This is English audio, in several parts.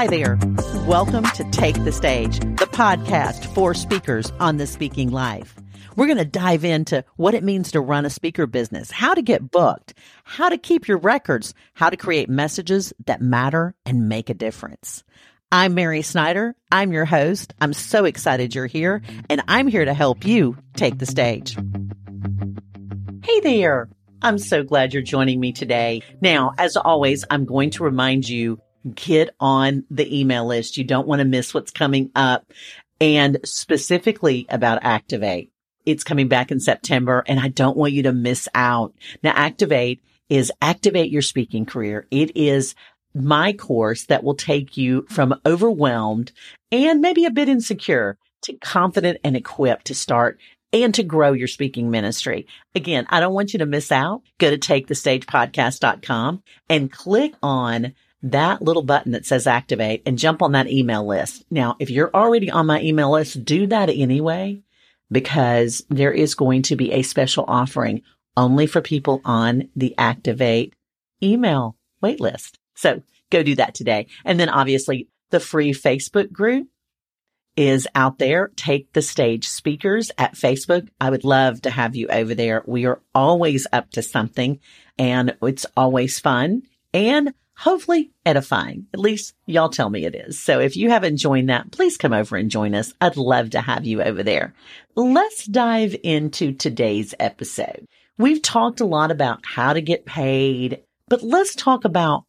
Hi there. Welcome to Take the Stage, the podcast for speakers on the speaking life. We're going to dive into what it means to run a speaker business, how to get booked, how to keep your records, how to create messages that matter and make a difference. I'm Mary Snyder. I'm your host. I'm so excited you're here, and I'm here to help you take the stage. Hey there. I'm so glad you're joining me today. Now, as always, I'm going to remind you get on the email list. You don't want to miss what's coming up and specifically about Activate. It's coming back in September and I don't want you to miss out. Now, Activate is activate your speaking career. It is my course that will take you from overwhelmed and maybe a bit insecure to confident and equipped to start and to grow your speaking ministry. Again, I don't want you to miss out. Go to takethestagepodcast.com and click on that little button that says activate and jump on that email list. Now, if you're already on my email list, do that anyway, because there is going to be a special offering only for people on the activate email waitlist. So go do that today. And then obviously the free Facebook group is out there. Take the stage speakers at Facebook. I would love to have you over there. We are always up to something and it's always fun and hopefully edifying. At least y'all tell me it is. So if you haven't joined that, please come over and join us. I'd love to have you over there. Let's dive into today's episode. We've talked a lot about how to get paid, but let's talk about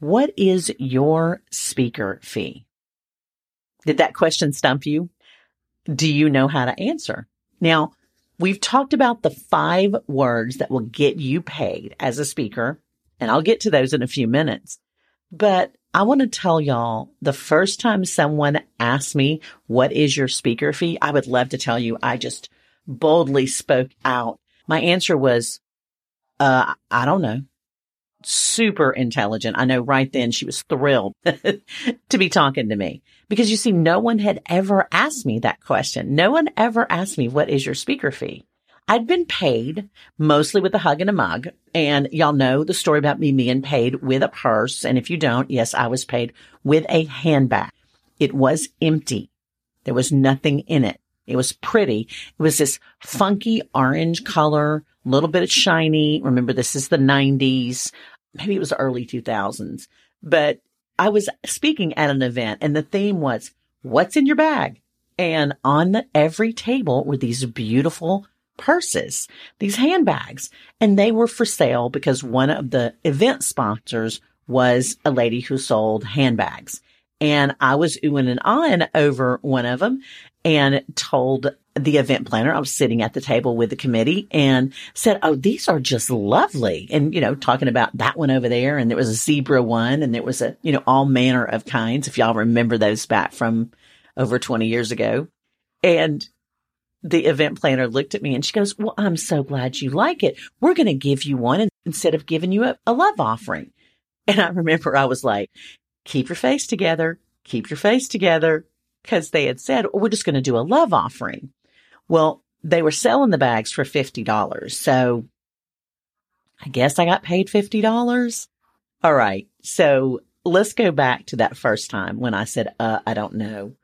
what is your speaker fee? Did that question stump you? Do you know how to answer? Now, we've talked about the five words that will get you paid as a speaker, and I'll get to those in a few minutes. But I want to tell y'all the first time someone asked me, what is your speaker fee? I would love to tell you, I just boldly spoke out. My answer was, uh, I don't know super intelligent. I know right then she was thrilled to be talking to me because you see, no one had ever asked me that question. No one ever asked me, what is your speaker fee? I'd been paid mostly with a hug and a mug. And y'all know the story about me being paid with a purse. And if you don't, yes, I was paid with a handbag. It was empty. There was nothing in it. It was pretty. It was this funky orange color, a little bit shiny. Remember, this is the 90s maybe it was early 2000s, but I was speaking at an event and the theme was what's in your bag? And on the, every table were these beautiful purses, these handbags, and they were for sale because one of the event sponsors was a lady who sold handbags. And I was oohing and ahhing over one of them and told the event planner, I was sitting at the table with the committee and said, Oh, these are just lovely. And, you know, talking about that one over there. And there was a zebra one and there was a, you know, all manner of kinds. If y'all remember those back from over 20 years ago. And the event planner looked at me and she goes, Well, I'm so glad you like it. We're going to give you one instead of giving you a, a love offering. And I remember I was like, keep your face together, keep your face together. Cause they had said, well, we're just going to do a love offering. Well, they were selling the bags for $50. So I guess I got paid $50. All right. So let's go back to that first time when I said, uh, I don't know.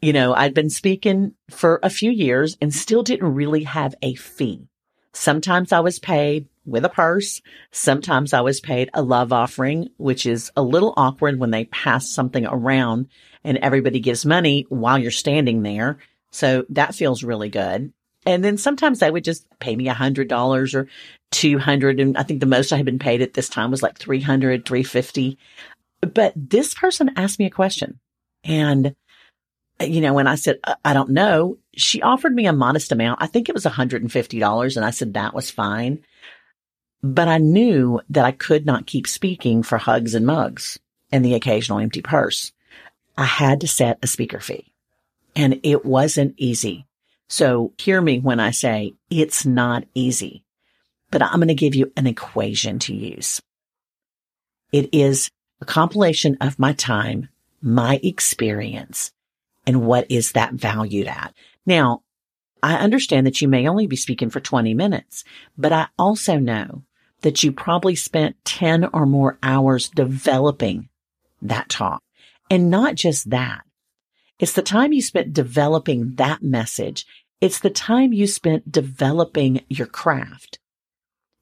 You know, I'd been speaking for a few years and still didn't really have a fee. Sometimes I was paid with a purse. Sometimes I was paid a love offering, which is a little awkward when they pass something around and everybody gives money while you're standing there. So that feels really good. And then sometimes they would just pay me a hundred dollars or 200. And I think the most I had been paid at this time was like 300, 350. But this person asked me a question and you know, when I said, uh, I don't know, she offered me a modest amount. I think it was $150. And I said that was fine. But I knew that I could not keep speaking for hugs and mugs and the occasional empty purse. I had to set a speaker fee and it wasn't easy. So hear me when I say it's not easy, but I'm going to give you an equation to use. It is a compilation of my time, my experience, and what is that valued at. Now, I understand that you may only be speaking for 20 minutes, but I also know that you probably spent 10 or more hours developing that talk. And not just that. It's the time you spent developing that message. It's the time you spent developing your craft.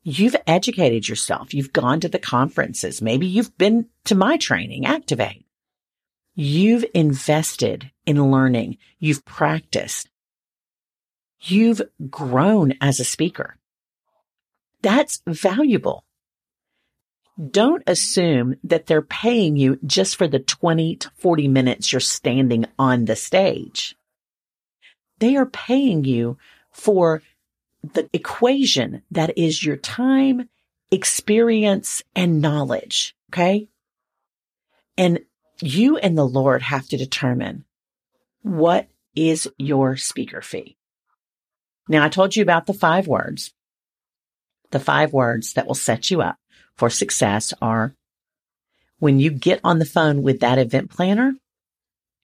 You've educated yourself. You've gone to the conferences. Maybe you've been to my training, Activate. You've invested in learning. You've practiced. You've grown as a speaker. That's valuable. Don't assume that they're paying you just for the 20 to 40 minutes you're standing on the stage. They are paying you for the equation that is your time, experience, and knowledge. Okay. And you and the Lord have to determine what is your speaker fee. Now I told you about the five words. The five words that will set you up for success are when you get on the phone with that event planner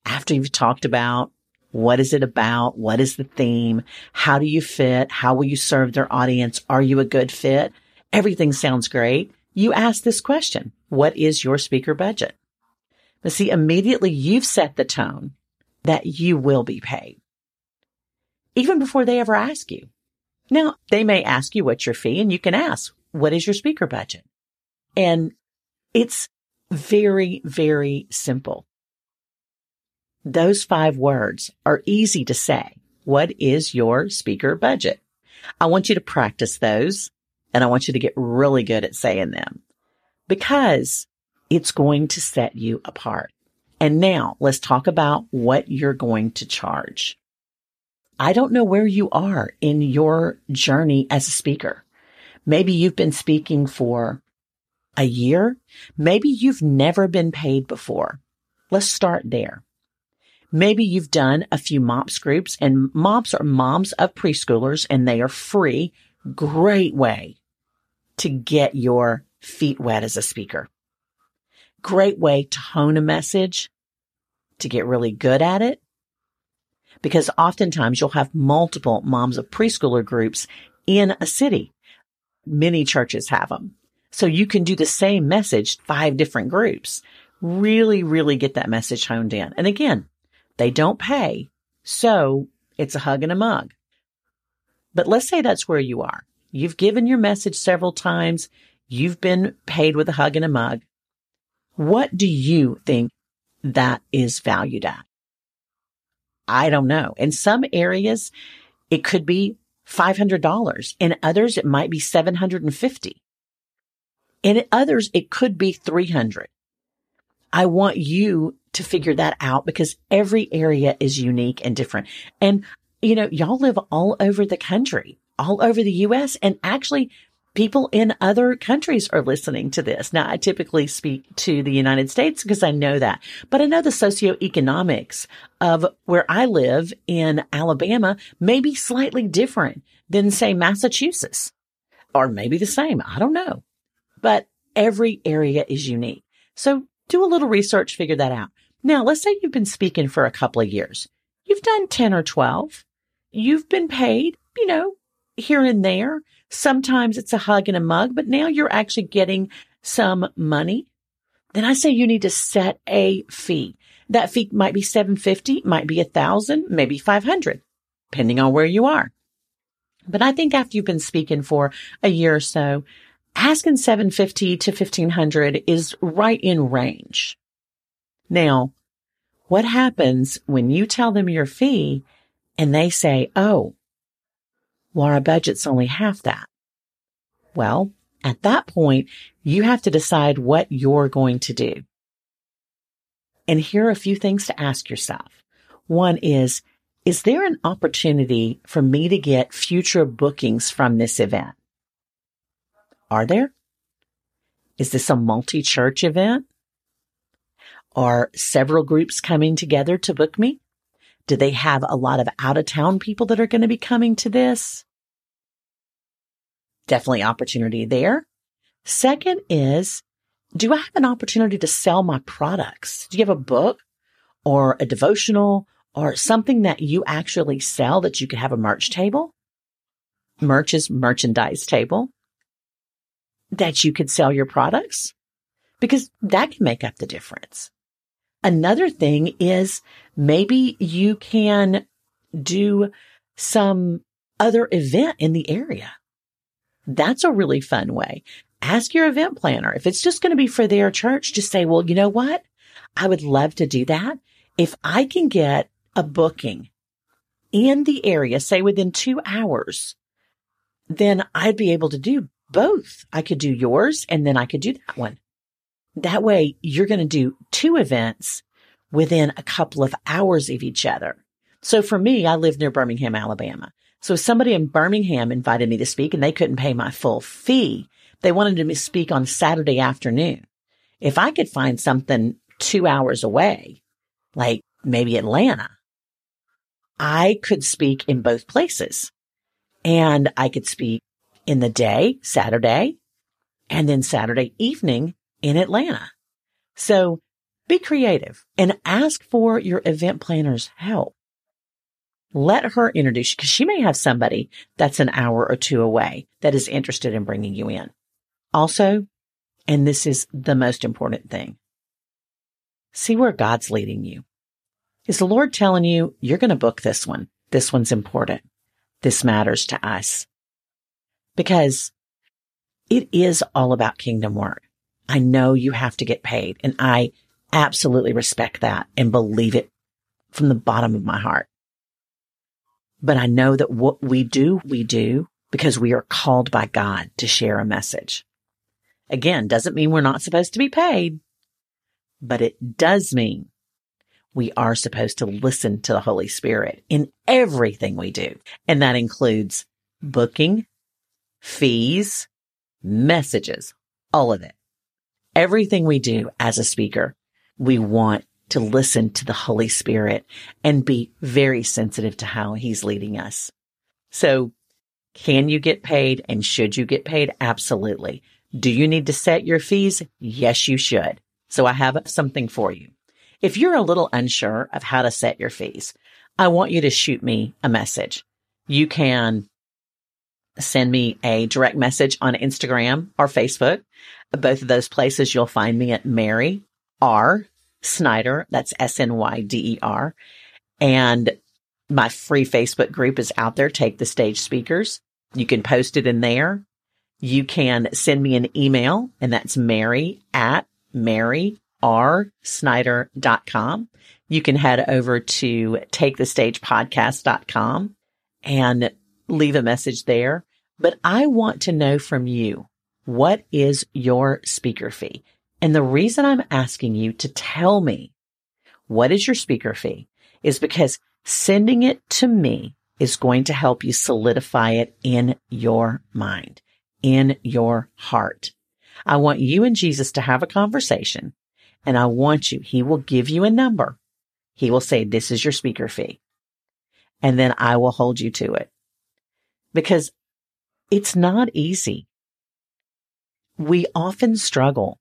after you've talked about what is it about? What is the theme? How do you fit? How will you serve their audience? Are you a good fit? Everything sounds great. You ask this question. What is your speaker budget? But see, immediately you've set the tone that you will be paid. Even before they ever ask you. Now, they may ask you what's your fee and you can ask, what is your speaker budget? And it's very, very simple. Those five words are easy to say. What is your speaker budget? I want you to practice those and I want you to get really good at saying them because it's going to set you apart. And now let's talk about what you're going to charge. I don't know where you are in your journey as a speaker. Maybe you've been speaking for a year. Maybe you've never been paid before. Let's start there. Maybe you've done a few MOPS groups and MOPS are moms of preschoolers and they are free. Great way to get your feet wet as a speaker. Great way to hone a message, to get really good at it. Because oftentimes you'll have multiple moms of preschooler groups in a city. Many churches have them. So you can do the same message, five different groups. Really, really get that message honed in. And again, they don't pay. So it's a hug and a mug. But let's say that's where you are. You've given your message several times. You've been paid with a hug and a mug. What do you think that is valued at? I don't know. In some areas, it could be $500. In others, it might be 750. In others, it could be 300. I want you to figure that out because every area is unique and different. And, you know, y'all live all over the country, all over the U.S. and actually people in other countries are listening to this. Now, I typically speak to the United States because I know that, but I know the socioeconomics of where I live in Alabama may be slightly different than say Massachusetts or maybe the same. I don't know, but every area is unique. So do a little research, figure that out. Now, let's say you've been speaking for a couple of years. You've done 10 or 12. You've been paid, you know, here and there. Sometimes it's a hug and a mug, but now you're actually getting some money. Then I say you need to set a fee. That fee might be 750, might be a thousand, maybe 500, depending on where you are. But I think after you've been speaking for a year or so, asking 750 to 1500 is right in range. Now, what happens when you tell them your fee and they say, Oh, well, our budget's only half that. Well, at that point, you have to decide what you're going to do. And here are a few things to ask yourself. One is, is there an opportunity for me to get future bookings from this event? Are there? Is this a multi-church event? Are several groups coming together to book me? Do they have a lot of out of town people that are going to be coming to this? Definitely opportunity there. Second is, do I have an opportunity to sell my products? Do you have a book or a devotional or something that you actually sell that you could have a merch table? Merch is merchandise table that you could sell your products because that can make up the difference. Another thing is maybe you can do some other event in the area. That's a really fun way. Ask your event planner. If it's just going to be for their church, just say, well, you know what? I would love to do that. If I can get a booking in the area, say within two hours, then I'd be able to do both. I could do yours and then I could do that one. That way you're going to do two events within a couple of hours of each other. So for me, I live near Birmingham, Alabama. So if somebody in Birmingham invited me to speak and they couldn't pay my full fee, they wanted to speak on Saturday afternoon. If I could find something two hours away, like maybe Atlanta, I could speak in both places and I could speak in the day, Saturday, and then Saturday evening in Atlanta. So be creative and ask for your event planner's help. Let her introduce you because she may have somebody that's an hour or two away that is interested in bringing you in. Also, and this is the most important thing, see where God's leading you. Is the Lord telling you, you're going to book this one? This one's important. This matters to us because it is all about kingdom work. I know you have to get paid and I absolutely respect that and believe it from the bottom of my heart. But I know that what we do, we do because we are called by God to share a message. Again, doesn't mean we're not supposed to be paid, but it does mean we are supposed to listen to the Holy Spirit in everything we do. And that includes booking, fees, messages, all of it. Everything we do as a speaker, we want to listen to the Holy Spirit and be very sensitive to how he's leading us. So can you get paid and should you get paid? Absolutely. Do you need to set your fees? Yes, you should. So I have something for you. If you're a little unsure of how to set your fees, I want you to shoot me a message. You can send me a direct message on Instagram or Facebook. Both of those places you'll find me at Mary R. Snyder. That's S N Y D E R. And my free Facebook group is out there. Take the stage speakers. You can post it in there. You can send me an email and that's Mary at Mary maryrSnyder.com. You can head over to takethestagepodcast.com and leave a message there. But I want to know from you, what is your speaker fee? And the reason I'm asking you to tell me what is your speaker fee is because sending it to me is going to help you solidify it in your mind, in your heart. I want you and Jesus to have a conversation and I want you, he will give you a number. He will say, this is your speaker fee. And then I will hold you to it because it's not easy. We often struggle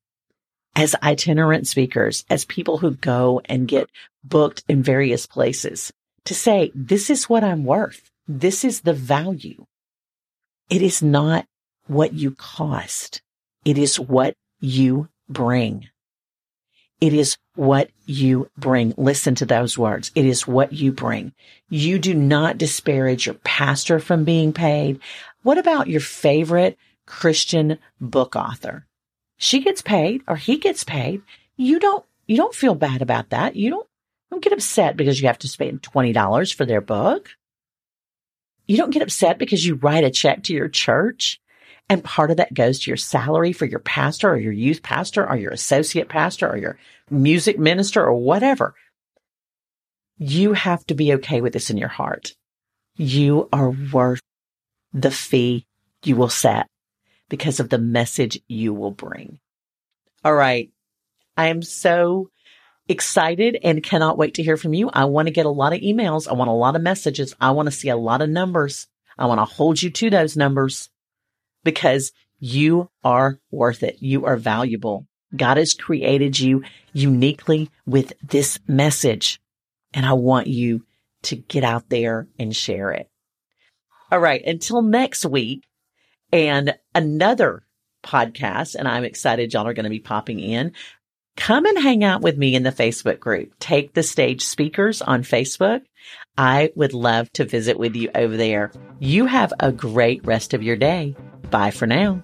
as itinerant speakers, as people who go and get booked in various places to say, this is what I'm worth. This is the value. It is not what you cost. It is what you bring. It is what you bring. Listen to those words. It is what you bring. You do not disparage your pastor from being paid. What about your favorite Christian book author? She gets paid or he gets paid. You don't, you don't feel bad about that. You don't, don't get upset because you have to spend $20 for their book. You don't get upset because you write a check to your church and part of that goes to your salary for your pastor or your youth pastor or your associate pastor or your music minister or whatever. You have to be okay with this in your heart. You are worth the fee you will set because of the message you will bring. All right. I am so excited and cannot wait to hear from you. I want to get a lot of emails. I want a lot of messages. I want to see a lot of numbers. I want to hold you to those numbers because you are worth it. You are valuable. God has created you uniquely with this message. And I want you to get out there and share it. All right. Until next week and another podcast. And I'm excited y'all are going to be popping in. come and hang out with me in the Facebook group. Take the Stage Speakers on Facebook. I would love to visit with you over there. You have a great rest of your day. Bye for now.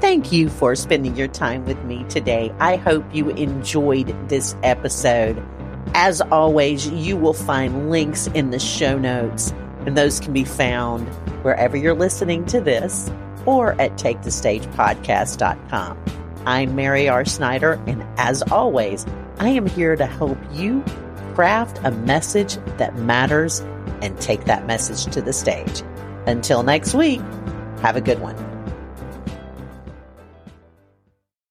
Thank you for spending your time with me today. I hope you enjoyed this episode. As always, you will find links in the show notes, and those can be found wherever you're listening to this or at takethestagepodcast.com. I'm Mary R. Snyder, and as always, I am here to help you craft a message that matters and take that message to the stage. Until next week, have a good one.